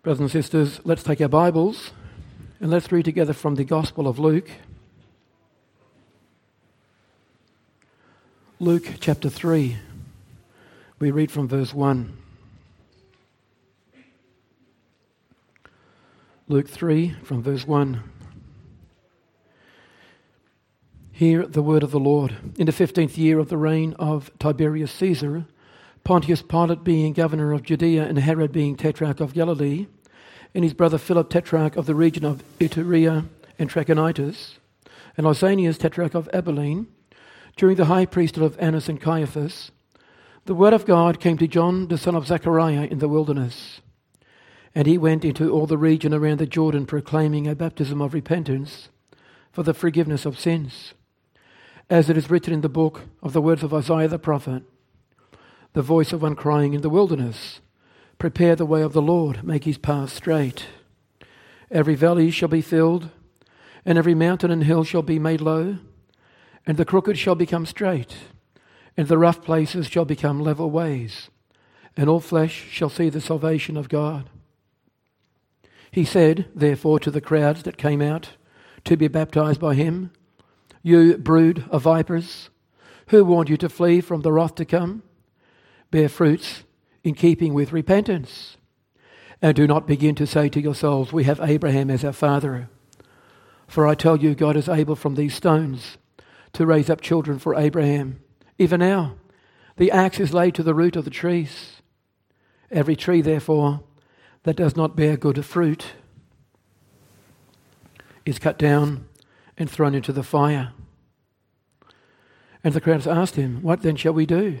Brothers and sisters, let's take our Bibles and let's read together from the Gospel of Luke. Luke chapter 3. We read from verse 1. Luke 3 from verse 1. Hear the word of the Lord. In the fifteenth year of the reign of Tiberius Caesar, Pontius Pilate being governor of Judea, and Herod being tetrarch of Galilee, and his brother Philip tetrarch of the region of Iturea and Trachonitis, and Lysanias tetrarch of Abilene, during the high priesthood of Annas and Caiaphas, the word of God came to John the son of Zechariah in the wilderness. And he went into all the region around the Jordan, proclaiming a baptism of repentance for the forgiveness of sins, as it is written in the book of the words of Isaiah the prophet the voice of one crying in the wilderness, Prepare the way of the Lord, make his path straight. Every valley shall be filled, and every mountain and hill shall be made low, and the crooked shall become straight, and the rough places shall become level ways, and all flesh shall see the salvation of God. He said, therefore, to the crowds that came out to be baptized by him, You brood of vipers, who warned you to flee from the wrath to come? Bear fruits in keeping with repentance. And do not begin to say to yourselves, We have Abraham as our father. For I tell you, God is able from these stones to raise up children for Abraham. Even now, the axe is laid to the root of the trees. Every tree, therefore, that does not bear good fruit is cut down and thrown into the fire. And the crowds asked him, What then shall we do?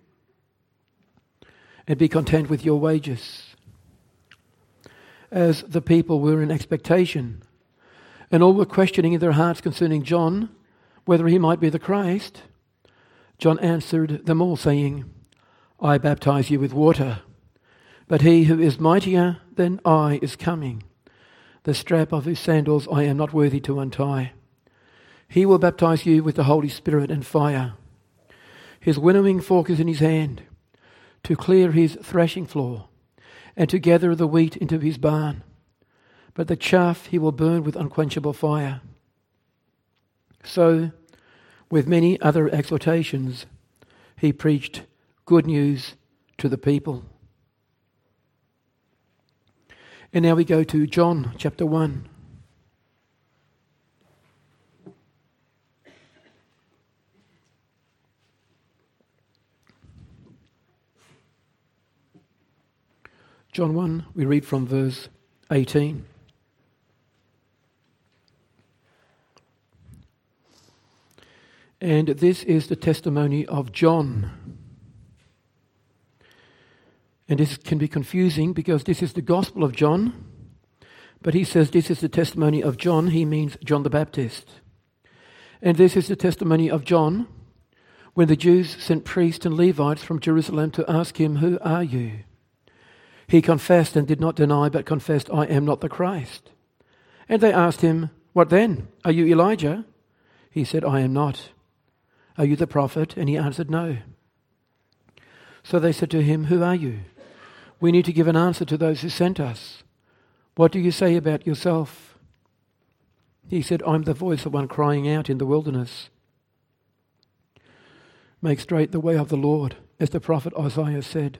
and be content with your wages. As the people were in expectation, and all were questioning in their hearts concerning John, whether he might be the Christ, John answered them all, saying, I baptize you with water, but he who is mightier than I is coming, the strap of whose sandals I am not worthy to untie. He will baptize you with the Holy Spirit and fire. His winnowing fork is in his hand to clear his threshing floor, and to gather the wheat into his barn. But the chaff he will burn with unquenchable fire. So, with many other exhortations, he preached good news to the people. And now we go to John chapter 1. John 1, we read from verse 18. And this is the testimony of John. And this can be confusing because this is the Gospel of John, but he says this is the testimony of John. He means John the Baptist. And this is the testimony of John when the Jews sent priests and Levites from Jerusalem to ask him, Who are you? He confessed and did not deny, but confessed, I am not the Christ. And they asked him, What then? Are you Elijah? He said, I am not. Are you the prophet? And he answered, No. So they said to him, Who are you? We need to give an answer to those who sent us. What do you say about yourself? He said, I'm the voice of one crying out in the wilderness. Make straight the way of the Lord, as the prophet Isaiah said.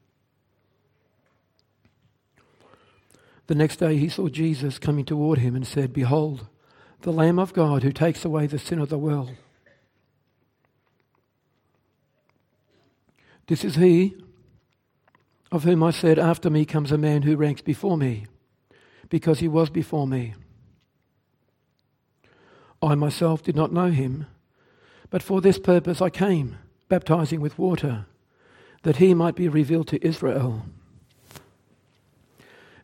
The next day he saw Jesus coming toward him and said, Behold, the Lamb of God who takes away the sin of the world. This is he of whom I said, After me comes a man who ranks before me, because he was before me. I myself did not know him, but for this purpose I came, baptizing with water, that he might be revealed to Israel.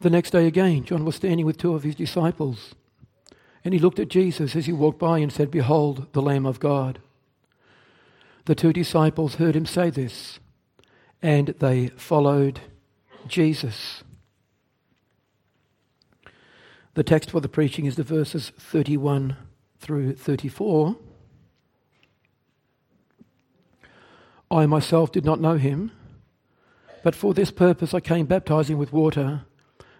The next day again, John was standing with two of his disciples, and he looked at Jesus as he walked by and said, Behold, the Lamb of God. The two disciples heard him say this, and they followed Jesus. The text for the preaching is the verses 31 through 34. I myself did not know him, but for this purpose I came baptizing with water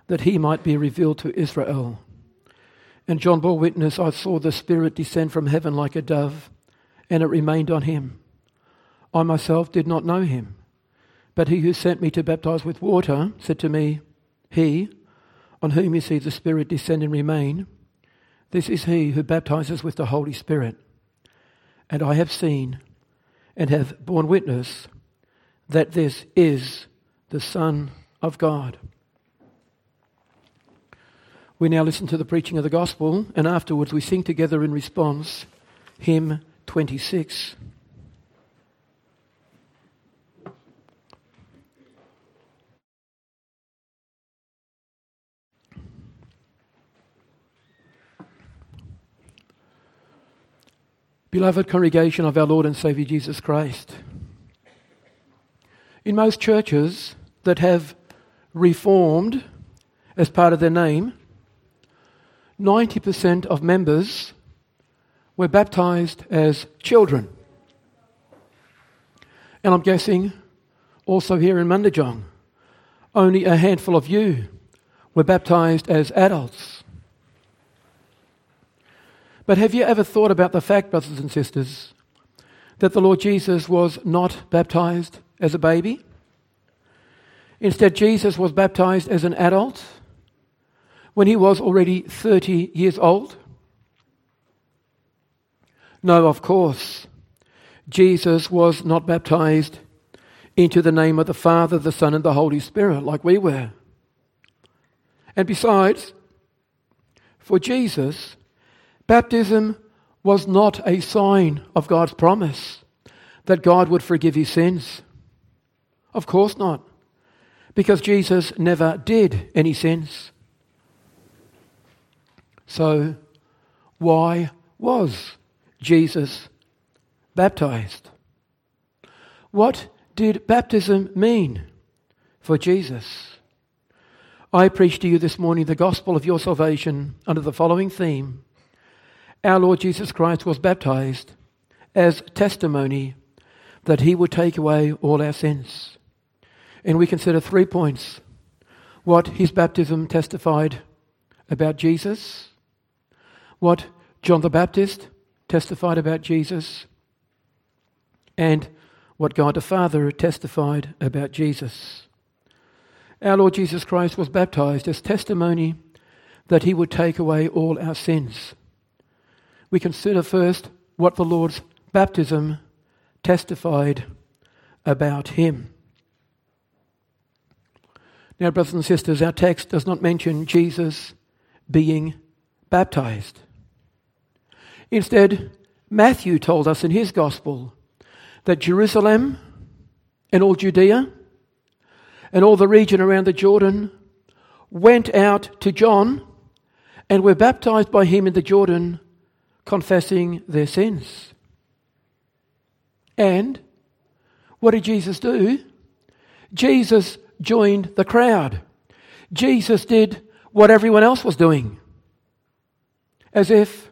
that he might be revealed to Israel. And John bore witness, I saw the Spirit descend from heaven like a dove, and it remained on him. I myself did not know him, but he who sent me to baptize with water said to me, He, on whom you see the Spirit descend and remain, this is he who baptizes with the Holy Spirit. And I have seen and have borne witness that this is the Son of God. We now listen to the preaching of the gospel, and afterwards we sing together in response hymn 26. Beloved congregation of our Lord and Saviour Jesus Christ, in most churches that have reformed as part of their name, 90% of members were baptized as children. And I'm guessing also here in Mundijong, only a handful of you were baptized as adults. But have you ever thought about the fact, brothers and sisters, that the Lord Jesus was not baptized as a baby? Instead, Jesus was baptized as an adult when he was already 30 years old? No, of course. Jesus was not baptized into the name of the Father, the Son, and the Holy Spirit like we were. And besides, for Jesus, baptism was not a sign of God's promise that God would forgive his sins. Of course not, because Jesus never did any sins. So, why was Jesus baptized? What did baptism mean for Jesus? I preach to you this morning the gospel of your salvation under the following theme Our Lord Jesus Christ was baptized as testimony that he would take away all our sins. And we consider three points what his baptism testified about Jesus what John the Baptist testified about Jesus and what God the Father testified about Jesus. Our Lord Jesus Christ was baptized as testimony that he would take away all our sins. We consider first what the Lord's baptism testified about him. Now, brothers and sisters, our text does not mention Jesus being baptized. Instead, Matthew told us in his gospel that Jerusalem and all Judea and all the region around the Jordan went out to John and were baptized by him in the Jordan, confessing their sins. And what did Jesus do? Jesus joined the crowd. Jesus did what everyone else was doing, as if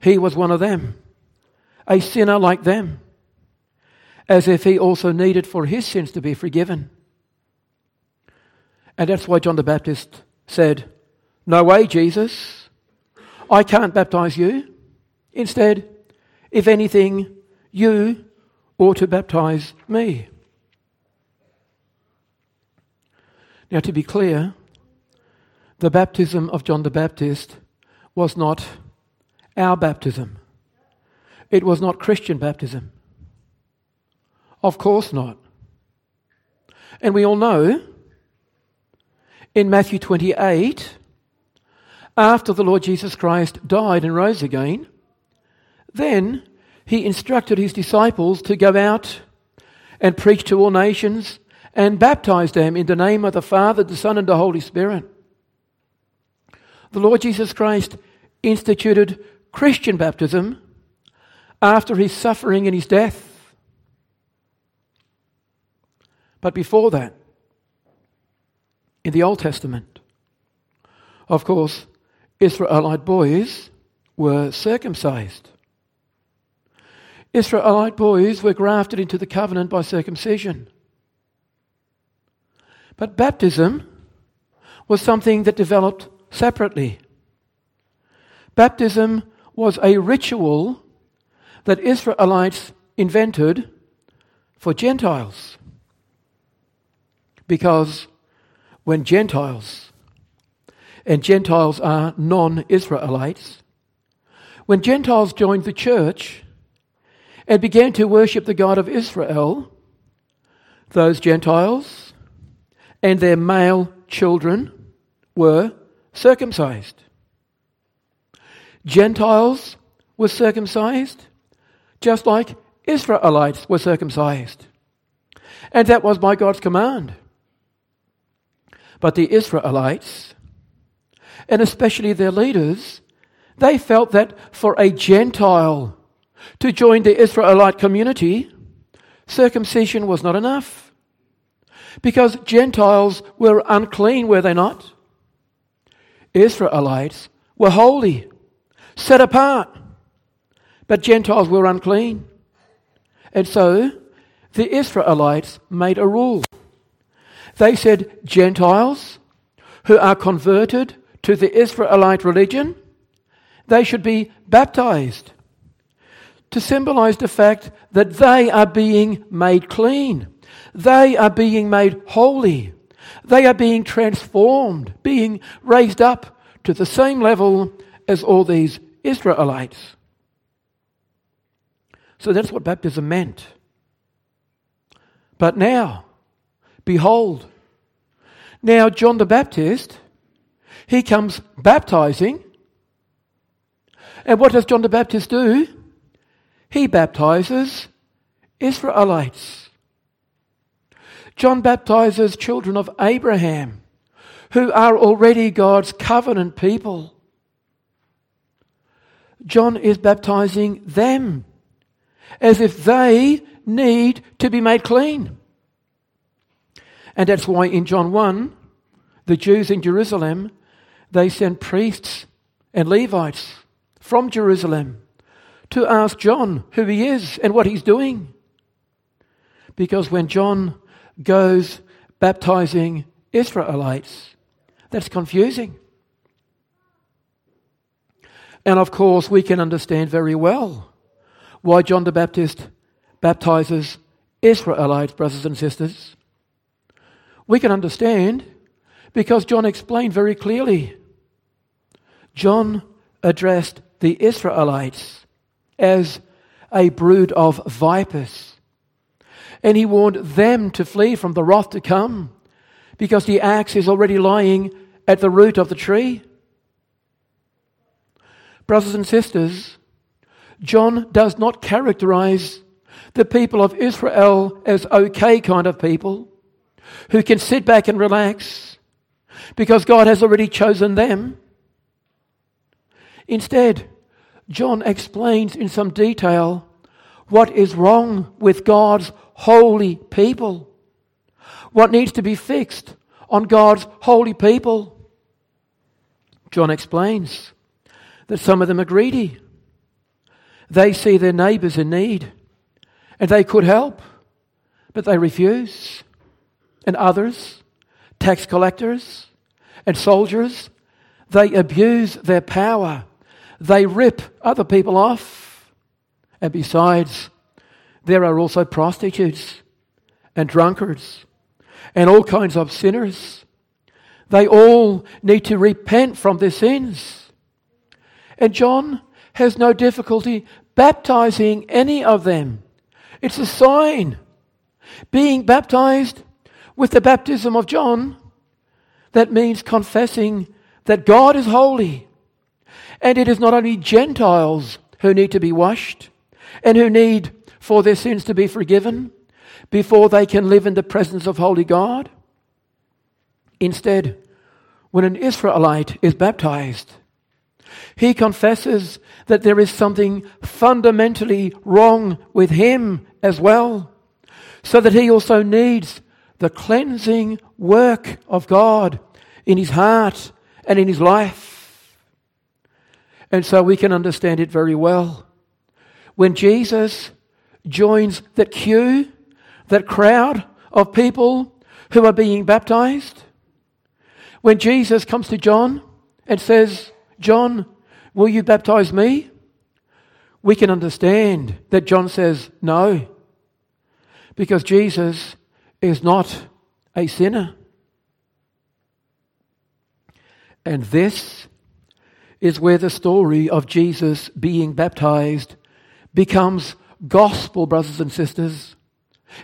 he was one of them, a sinner like them, as if he also needed for his sins to be forgiven. And that's why John the Baptist said, No way, Jesus. I can't baptize you. Instead, if anything, you ought to baptize me. Now, to be clear, the baptism of John the Baptist was not our baptism. It was not Christian baptism. Of course not. And we all know in Matthew 28, after the Lord Jesus Christ died and rose again, then he instructed his disciples to go out and preach to all nations and baptize them in the name of the Father, the Son, and the Holy Spirit. The Lord Jesus Christ instituted Christian baptism after his suffering and his death. But before that, in the Old Testament, of course, Israelite boys were circumcised. Israelite boys were grafted into the covenant by circumcision. But baptism was something that developed separately. Baptism was a ritual that Israelites invented for Gentiles. Because when Gentiles, and Gentiles are non Israelites, when Gentiles joined the church and began to worship the God of Israel, those Gentiles and their male children were circumcised. Gentiles were circumcised just like Israelites were circumcised. And that was by God's command. But the Israelites, and especially their leaders, they felt that for a Gentile to join the Israelite community, circumcision was not enough. Because Gentiles were unclean, were they not? Israelites were holy, set apart, but Gentiles were unclean. And so the Israelites made a rule. They said Gentiles who are converted to the Israelite religion, they should be baptized to symbolize the fact that they are being made clean. They are being made holy. They are being transformed, being raised up to the same level as all these Israelites. So that's what baptism meant. But now, behold, now John the Baptist, he comes baptizing. And what does John the Baptist do? He baptizes Israelites. John baptizes children of Abraham who are already God's covenant people. John is baptizing them as if they need to be made clean. And that's why in John 1, the Jews in Jerusalem, they sent priests and Levites from Jerusalem to ask John who he is and what he's doing. Because when John goes baptizing Israelites, that's confusing. And of course, we can understand very well why John the Baptist baptizes Israelites, brothers and sisters. We can understand because John explained very clearly. John addressed the Israelites as a brood of vipers. And he warned them to flee from the wrath to come because the axe is already lying at the root of the tree. Brothers and sisters, John does not characterize the people of Israel as okay kind of people who can sit back and relax because God has already chosen them. Instead, John explains in some detail what is wrong with God's holy people, what needs to be fixed, on God's holy people. John explains that some of them are greedy. They see their neighbours in need and they could help, but they refuse. And others, tax collectors and soldiers, they abuse their power. They rip other people off. And besides, there are also prostitutes and drunkards and all kinds of sinners. They all need to repent from their sins. And John has no difficulty baptizing any of them. It's a sign. Being baptized with the baptism of John, that means confessing that God is holy. And it is not only Gentiles who need to be washed and who need for their sins to be forgiven before they can live in the presence of holy God. Instead, when an Israelite is baptized, he confesses that there is something fundamentally wrong with him as well, so that he also needs the cleansing work of God in his heart and in his life. And so we can understand it very well. When Jesus joins that queue, that crowd of people who are being baptized, when Jesus comes to John and says, John, will you baptize me? We can understand that John says no, because Jesus is not a sinner. And this is where the story of Jesus being baptized becomes gospel, brothers and sisters.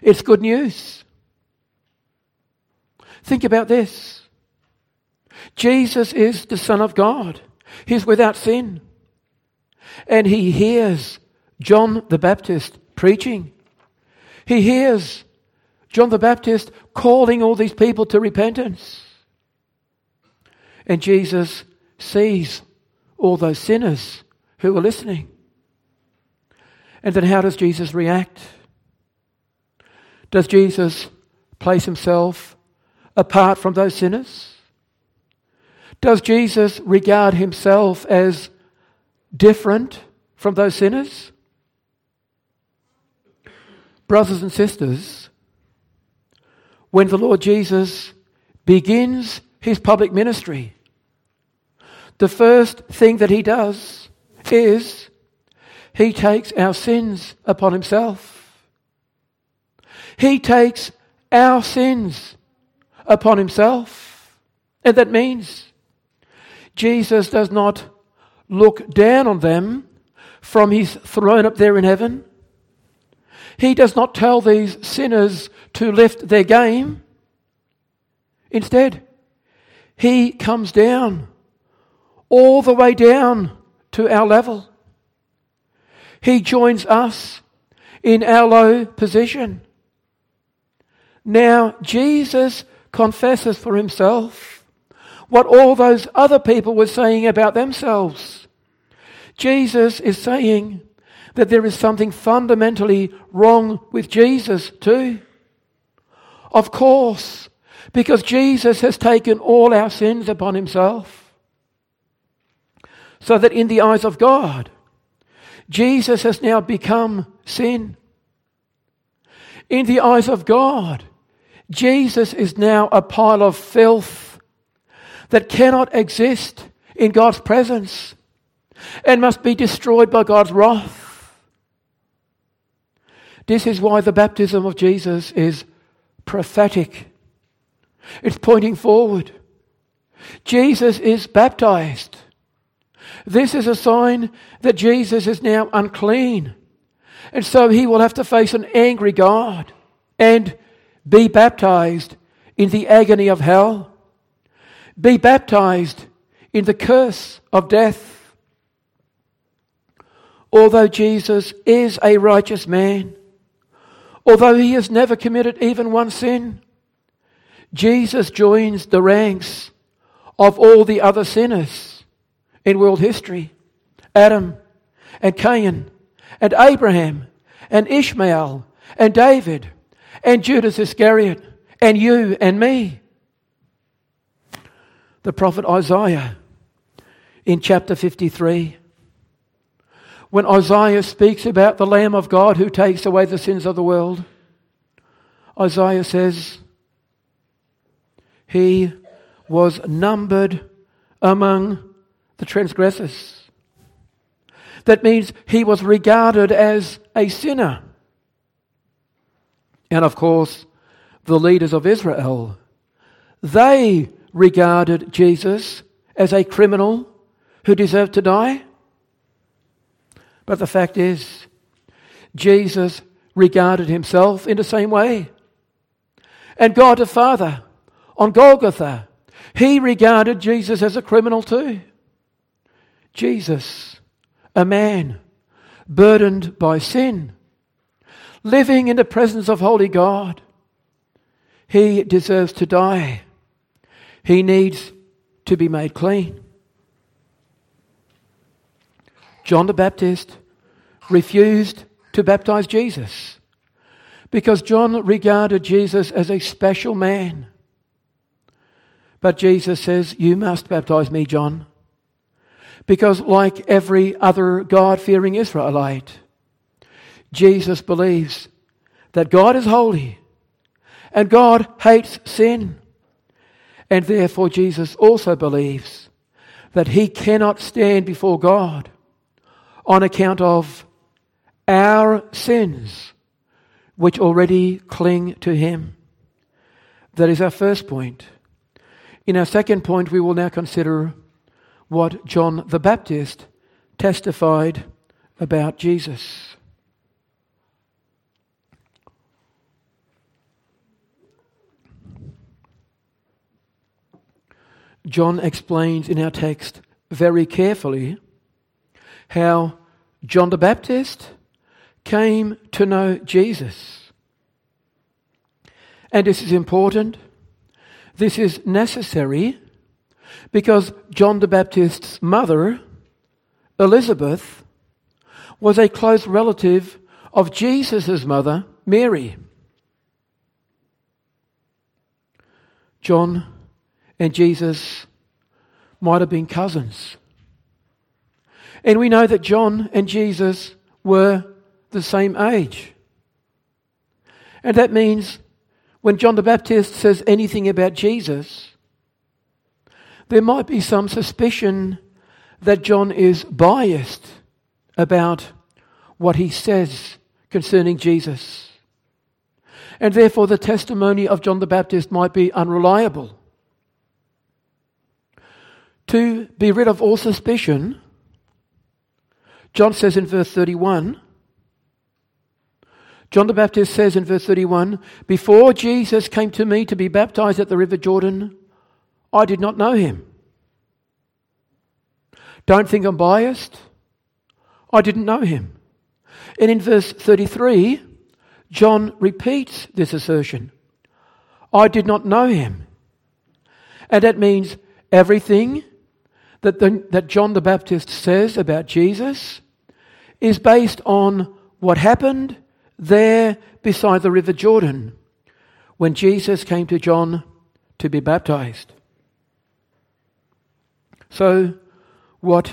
It's good news. Think about this Jesus is the Son of God, He's without sin. And He hears John the Baptist preaching. He hears John the Baptist calling all these people to repentance. And Jesus sees all those sinners who are listening. And then how does Jesus react? Does Jesus place himself apart from those sinners? Does Jesus regard himself as different from those sinners? Brothers and sisters, when the Lord Jesus begins his public ministry, the first thing that he does is he takes our sins upon himself. He takes our sins upon himself. And that means Jesus does not look down on them from his throne up there in heaven. He does not tell these sinners to lift their game. Instead, he comes down, all the way down to our level. He joins us in our low position. Now, Jesus confesses for himself what all those other people were saying about themselves. Jesus is saying that there is something fundamentally wrong with Jesus, too. Of course, because Jesus has taken all our sins upon himself. So that in the eyes of God, Jesus has now become sin. In the eyes of God, Jesus is now a pile of filth that cannot exist in God's presence and must be destroyed by God's wrath. This is why the baptism of Jesus is prophetic. It's pointing forward. Jesus is baptized. This is a sign that Jesus is now unclean. And so he will have to face an angry God and be baptized in the agony of hell, be baptized in the curse of death. Although Jesus is a righteous man, although he has never committed even one sin, Jesus joins the ranks of all the other sinners in world history Adam and Cain and Abraham and Ishmael and David and Judas Iscariot and you and me. The prophet Isaiah in chapter 53. When Isaiah speaks about the Lamb of God who takes away the sins of the world, Isaiah says, He was numbered among the transgressors. That means he was regarded as a sinner. And of course, the leaders of Israel, they regarded Jesus as a criminal who deserved to die. But the fact is, Jesus regarded himself in the same way. And God the Father on Golgotha, he regarded Jesus as a criminal too. Jesus, a man burdened by sin, living in the presence of Holy God, he deserves to die. He needs to be made clean. John the Baptist refused to baptize Jesus because John regarded Jesus as a special man. But Jesus says, You must baptize me, John. Because, like every other God fearing Israelite, Jesus believes that God is holy and God hates sin. And therefore, Jesus also believes that he cannot stand before God on account of our sins, which already cling to him. That is our first point. In our second point, we will now consider what John the Baptist testified about Jesus. John explains in our text very carefully how John the Baptist came to know Jesus. And this is important. This is necessary because John the Baptist's mother, Elizabeth, was a close relative of Jesus' mother, Mary. John and Jesus might have been cousins. And we know that John and Jesus were the same age. And that means when John the Baptist says anything about Jesus, there might be some suspicion that John is biased about what he says concerning Jesus. And therefore, the testimony of John the Baptist might be unreliable. To be rid of all suspicion, John says in verse 31, John the Baptist says in verse 31, Before Jesus came to me to be baptized at the river Jordan, I did not know him. Don't think I'm biased. I didn't know him. And in verse 33, John repeats this assertion I did not know him. And that means everything that, the, that John the Baptist says about Jesus is based on what happened there beside the river Jordan when Jesus came to John to be baptized. So, what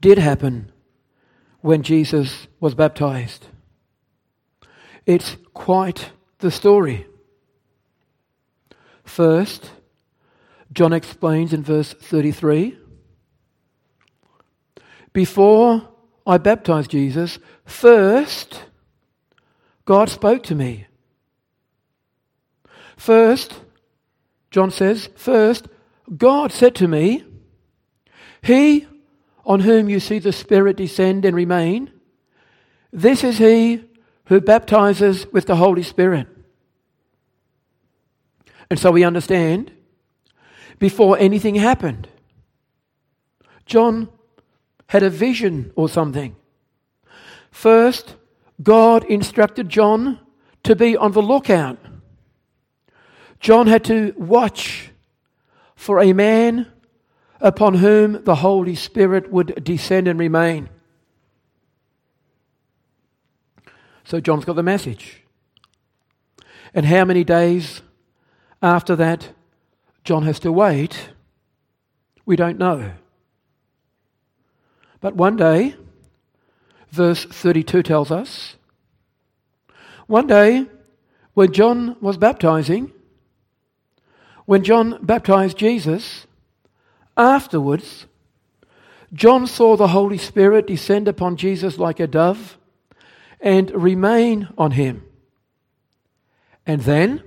did happen when Jesus was baptized? It's quite the story. First, John explains in verse 33 before I baptized Jesus, first, God spoke to me. First, John says, first, God said to me, He on whom you see the Spirit descend and remain, this is He who baptizes with the Holy Spirit. And so we understand, before anything happened, John had a vision or something. First, God instructed John to be on the lookout. John had to watch for a man upon whom the Holy Spirit would descend and remain. So John's got the message. And how many days after that John has to wait We don't know. But one day, verse 32 tells us, one day when John was baptizing, when John baptized Jesus, afterwards, John saw the Holy Spirit descend upon Jesus like a dove and remain on him. And then,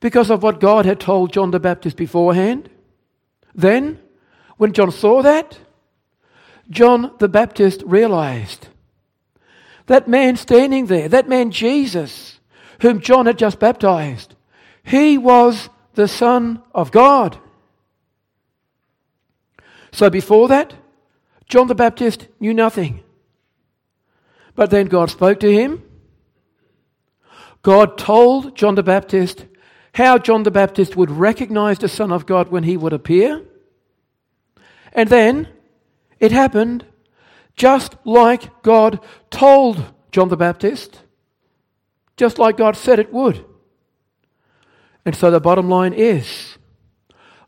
because of what God had told John the Baptist beforehand, then, when John saw that, John the Baptist realized that man standing there, that man Jesus, whom John had just baptized, he was the Son of God. So before that, John the Baptist knew nothing. But then God spoke to him. God told John the Baptist how John the Baptist would recognize the Son of God when he would appear. And then it happened just like God told John the Baptist, just like God said it would. And so the bottom line is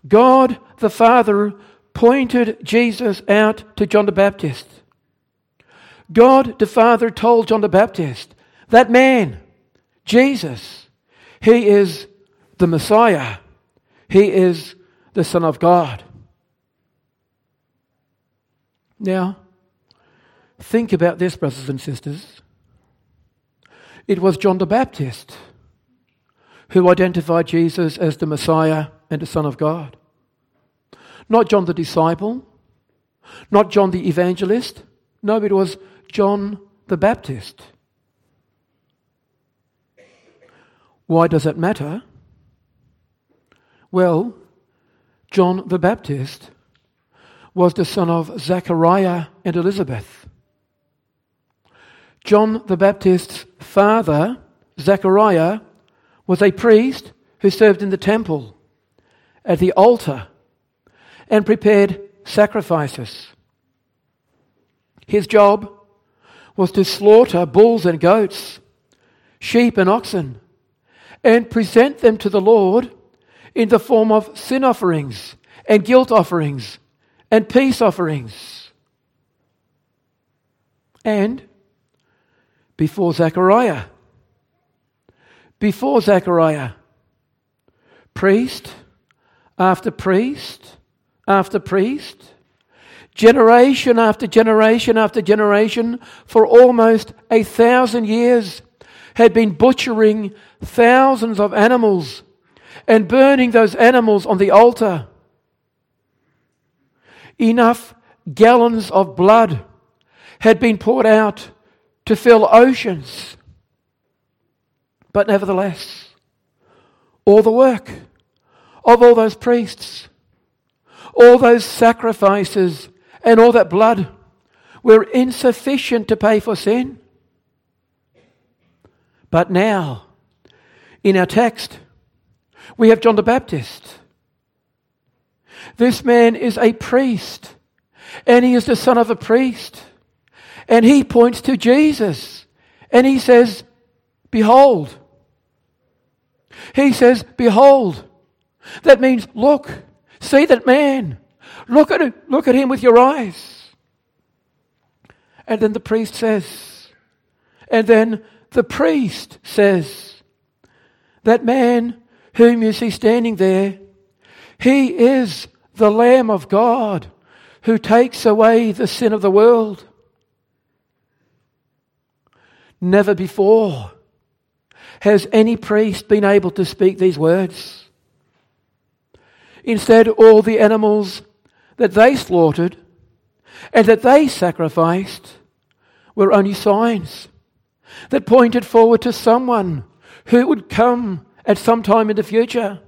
God the Father pointed Jesus out to John the Baptist. God the Father told John the Baptist, that man, Jesus, he is the Messiah. He is the Son of God. Now, think about this, brothers and sisters. It was John the Baptist who identified Jesus as the Messiah and the Son of God. Not John the disciple, not John the evangelist. No, it was John the Baptist. Why does it matter? Well, John the Baptist was the son of Zachariah and Elizabeth. John the Baptist's father, Zachariah, was a priest who served in the temple at the altar and prepared sacrifices. His job was to slaughter bulls and goats, sheep and oxen, and present them to the Lord in the form of sin offerings and guilt offerings and peace offerings. And before Zechariah, before Zechariah, priest after priest after priest, generation after generation after generation, for almost a thousand years, had been butchering thousands of animals and burning those animals on the altar enough gallons of blood had been poured out to fill oceans. But nevertheless, all the work of all those priests, all those sacrifices, and all that blood were insufficient to pay for sin. But now, in our text, we have John the Baptist this man is a priest, and he is the son of a priest. And he points to Jesus, and he says, Behold. He says, Behold. That means, look, see that man. Look at it, look at him with your eyes. And then the priest says, and then the priest says, that man whom you see standing there, he is the Lamb of God who takes away the sin of the world. Never before has any priest been able to speak these words. Instead, all the animals that they slaughtered and that they sacrificed were only signs that pointed forward to someone who would come at some time in the future.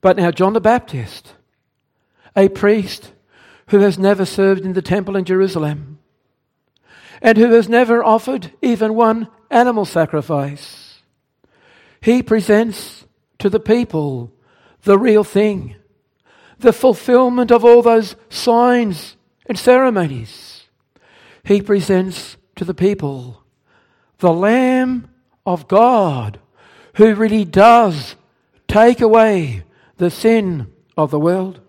But now, John the Baptist, a priest who has never served in the temple in Jerusalem and who has never offered even one animal sacrifice, he presents to the people the real thing, the fulfillment of all those signs and ceremonies. He presents to the people the Lamb of God who really does take away the sin of the world.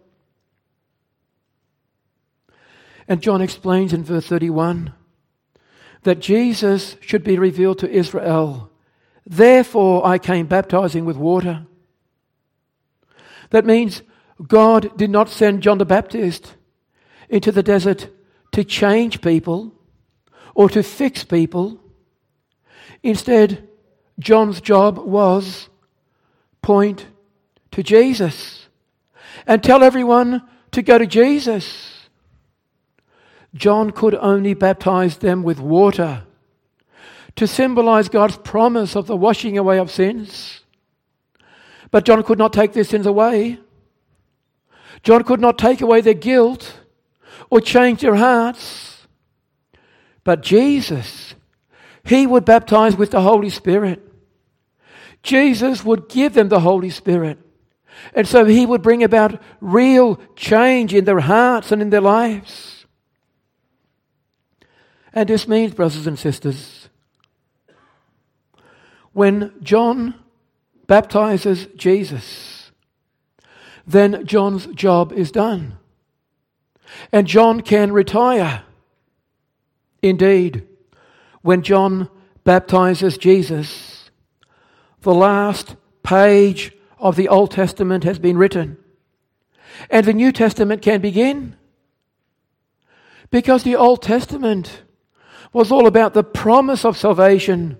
And John explains in verse 31 that Jesus should be revealed to Israel. Therefore, I came baptizing with water. That means God did not send John the Baptist into the desert to change people or to fix people. Instead, John's job was point to Jesus and tell everyone to go to Jesus. John could only baptize them with water to symbolize God's promise of the washing away of sins. But John could not take their sins away. John could not take away their guilt or change their hearts. But Jesus, He would baptize with the Holy Spirit. Jesus would give them the Holy Spirit. And so He would bring about real change in their hearts and in their lives. And this means, brothers and sisters, when John baptizes Jesus, then John's job is done. And John can retire. Indeed, when John baptizes Jesus, the last page of the Old Testament has been written. And the New Testament can begin. Because the Old Testament was all about the promise of salvation,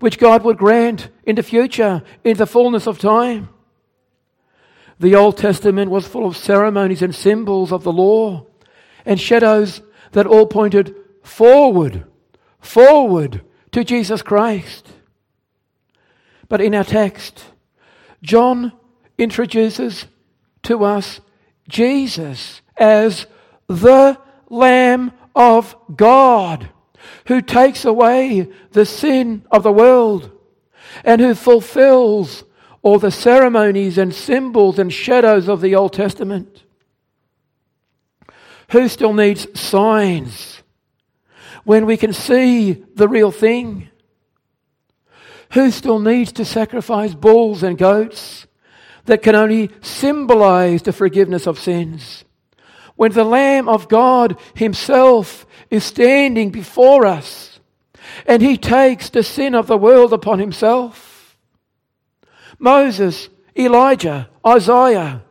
which God would grant in the future, in the fullness of time. The Old Testament was full of ceremonies and symbols of the law and shadows that all pointed forward, forward to Jesus Christ. But in our text, John introduces to us Jesus as the Lamb of God who takes away the sin of the world and who fulfills all the ceremonies and symbols and shadows of the Old Testament. Who still needs signs when we can see the real thing? Who still needs to sacrifice bulls and goats that can only symbolize the forgiveness of sins? When the Lamb of God Himself is standing before us and He takes the sin of the world upon Himself. Moses, Elijah, Isaiah,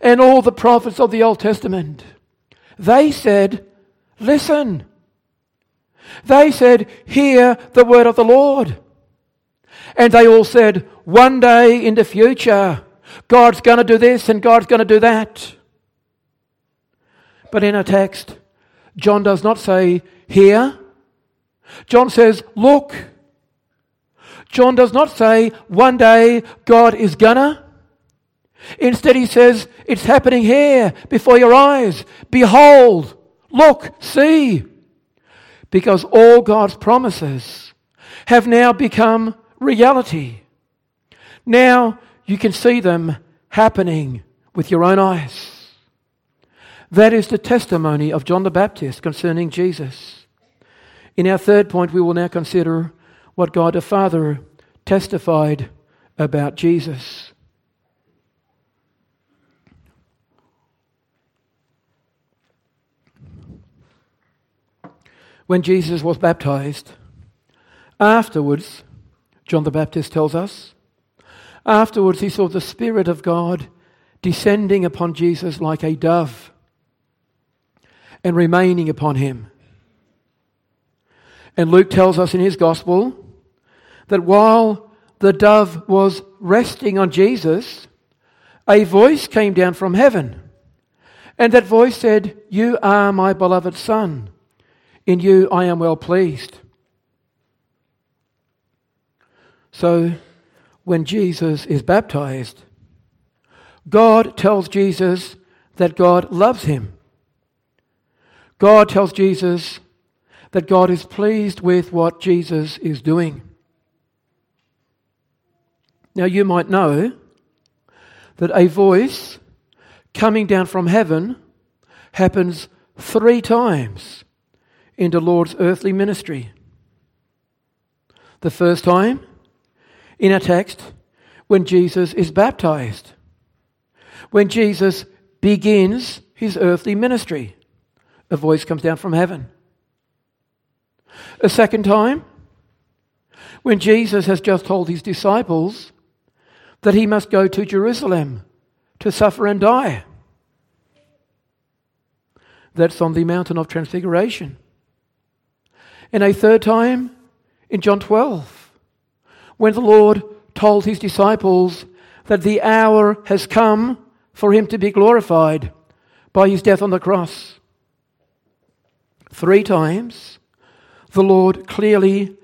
and all the prophets of the Old Testament, they said, Listen. They said, Hear the word of the Lord. And they all said, one day in the future, God's going to do this and God's going to do that. But in our text, John does not say, Hear. John says, Look. John does not say, One day God is gonna. Instead, he says, It's happening here before your eyes. Behold, look, see. Because all God's promises have now become reality. Now you can see them happening with your own eyes. That is the testimony of John the Baptist concerning Jesus. In our third point, we will now consider what God the Father testified about Jesus. When Jesus was baptized, afterwards, John the Baptist tells us. Afterwards, he saw the Spirit of God descending upon Jesus like a dove and remaining upon him. And Luke tells us in his gospel that while the dove was resting on Jesus, a voice came down from heaven. And that voice said, You are my beloved Son. In you I am well pleased. So, when Jesus is baptized, God tells Jesus that God loves him. God tells Jesus that God is pleased with what Jesus is doing. Now, you might know that a voice coming down from heaven happens three times in the Lord's earthly ministry. The first time in our text when Jesus is baptized. when Jesus begins his earthly ministry. A voice comes down from heaven. A second time, when Jesus has just told his disciples that he must go to Jerusalem to suffer and die. That's on the mountain of transfiguration. And a third time in John 12, when the Lord told his disciples that the hour has come for him to be glorified by his death on the cross. Three times, the Lord clearly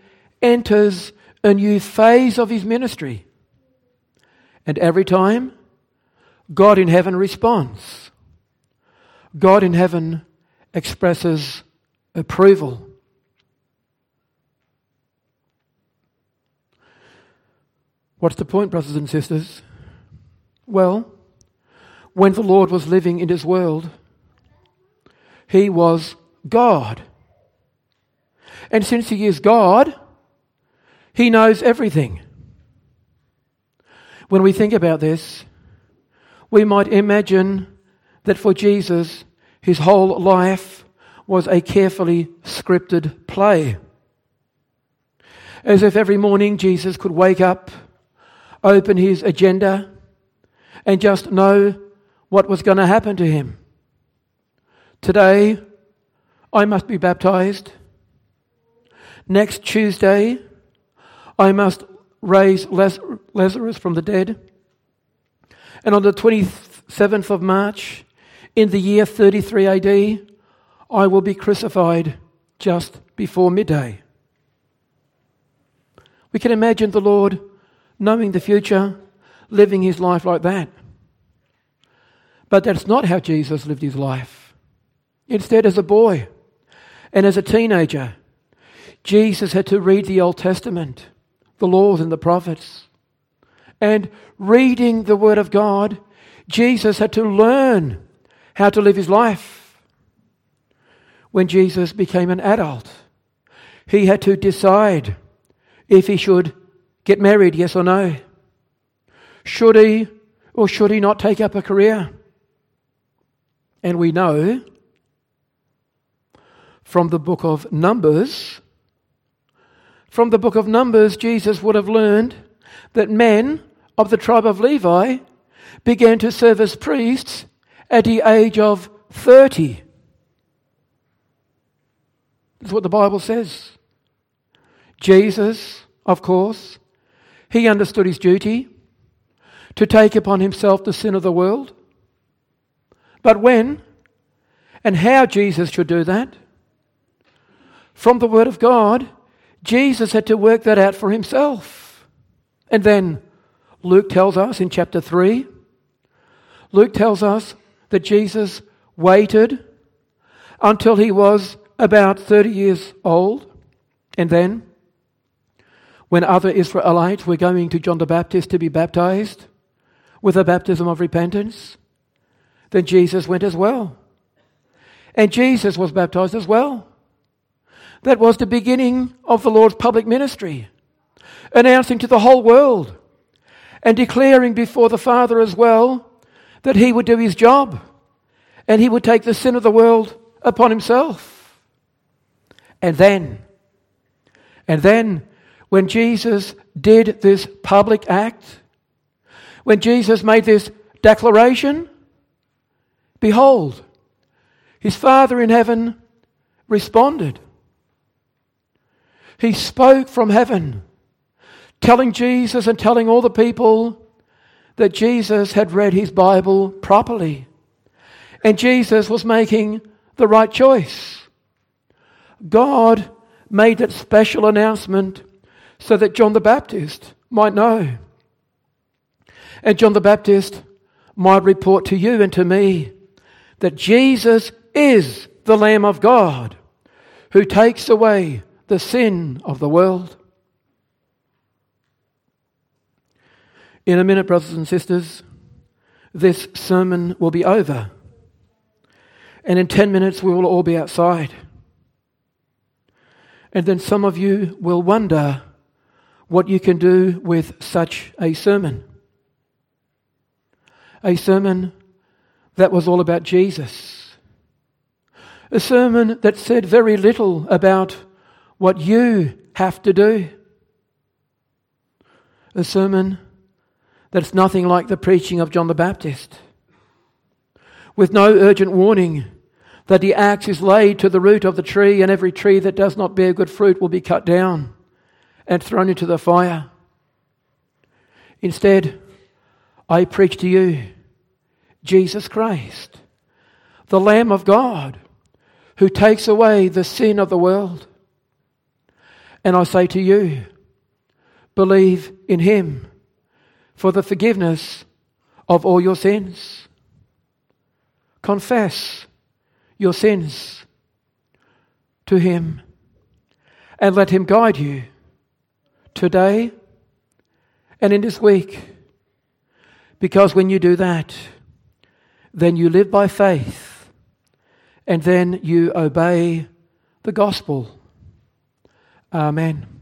enters a new phase of his ministry. And every time, God in heaven responds. God in heaven expresses approval. What's the point, brothers and sisters? Well, when the Lord was living in his world, he was God. And since he is God, he knows everything. When we think about this, we might imagine that for Jesus, his whole life was a carefully scripted play. As if every morning Jesus could wake up, open his agenda, and just know what was going to happen to him. Today, I must be baptized. Next Tuesday, I must raise Lazarus from the dead. And on the 27th of March, in the year 33 AD, I will be crucified just before midday. We can imagine the Lord knowing the future, living his life like that. But that's not how Jesus lived his life. Instead, as a boy and as a teenager, Jesus had to read the Old Testament, the laws and the prophets. And reading the Word of God, Jesus had to learn how to live his life. When Jesus became an adult, he had to decide if he should get married, yes or no. Should he or should he not take up a career? And we know from the book of Numbers, from the book of Numbers, Jesus would have learned that men of the tribe of Levi began to serve as priests at the age of 30. That's what the Bible says. Jesus, of course, he understood his duty to take upon himself the sin of the world. But when and how Jesus should do that, from the Word of God, Jesus had to work that out for himself. And then Luke tells us in chapter 3, Luke tells us that Jesus waited until he was about 30 years old. And then, when other Israelites were going to John the Baptist to be baptized with a baptism of repentance, then Jesus went as well. And Jesus was baptized as well. That was the beginning of the Lord's public ministry, announcing to the whole world and declaring before the Father as well that he would do his job and he would take the sin of the world upon himself. And then, and then, when Jesus did this public act, when Jesus made this declaration, behold, his Father in heaven responded. He spoke from heaven, telling Jesus and telling all the people that Jesus had read his Bible properly. And Jesus was making the right choice. God made that special announcement so that John the Baptist might know. And John the Baptist might report to you and to me that Jesus is the Lamb of God who takes away the sin of the world. In a minute, brothers and sisters, this sermon will be over. And in 10 minutes, we will all be outside. And then some of you will wonder what you can do with such a sermon. a sermon that was all about Jesus. A sermon that said very little about what you have to do. A sermon that's nothing like the preaching of John the Baptist, with no urgent warning that the axe is laid to the root of the tree, and every tree that does not bear good fruit will be cut down and thrown into the fire. Instead, I preach to you Jesus Christ, the Lamb of God, who takes away the sin of the world. And I say to you, believe in him for the forgiveness of all your sins. Confess your sins to him and let him guide you today and in this week. Because when you do that, then you live by faith and then you obey the gospel. Amen.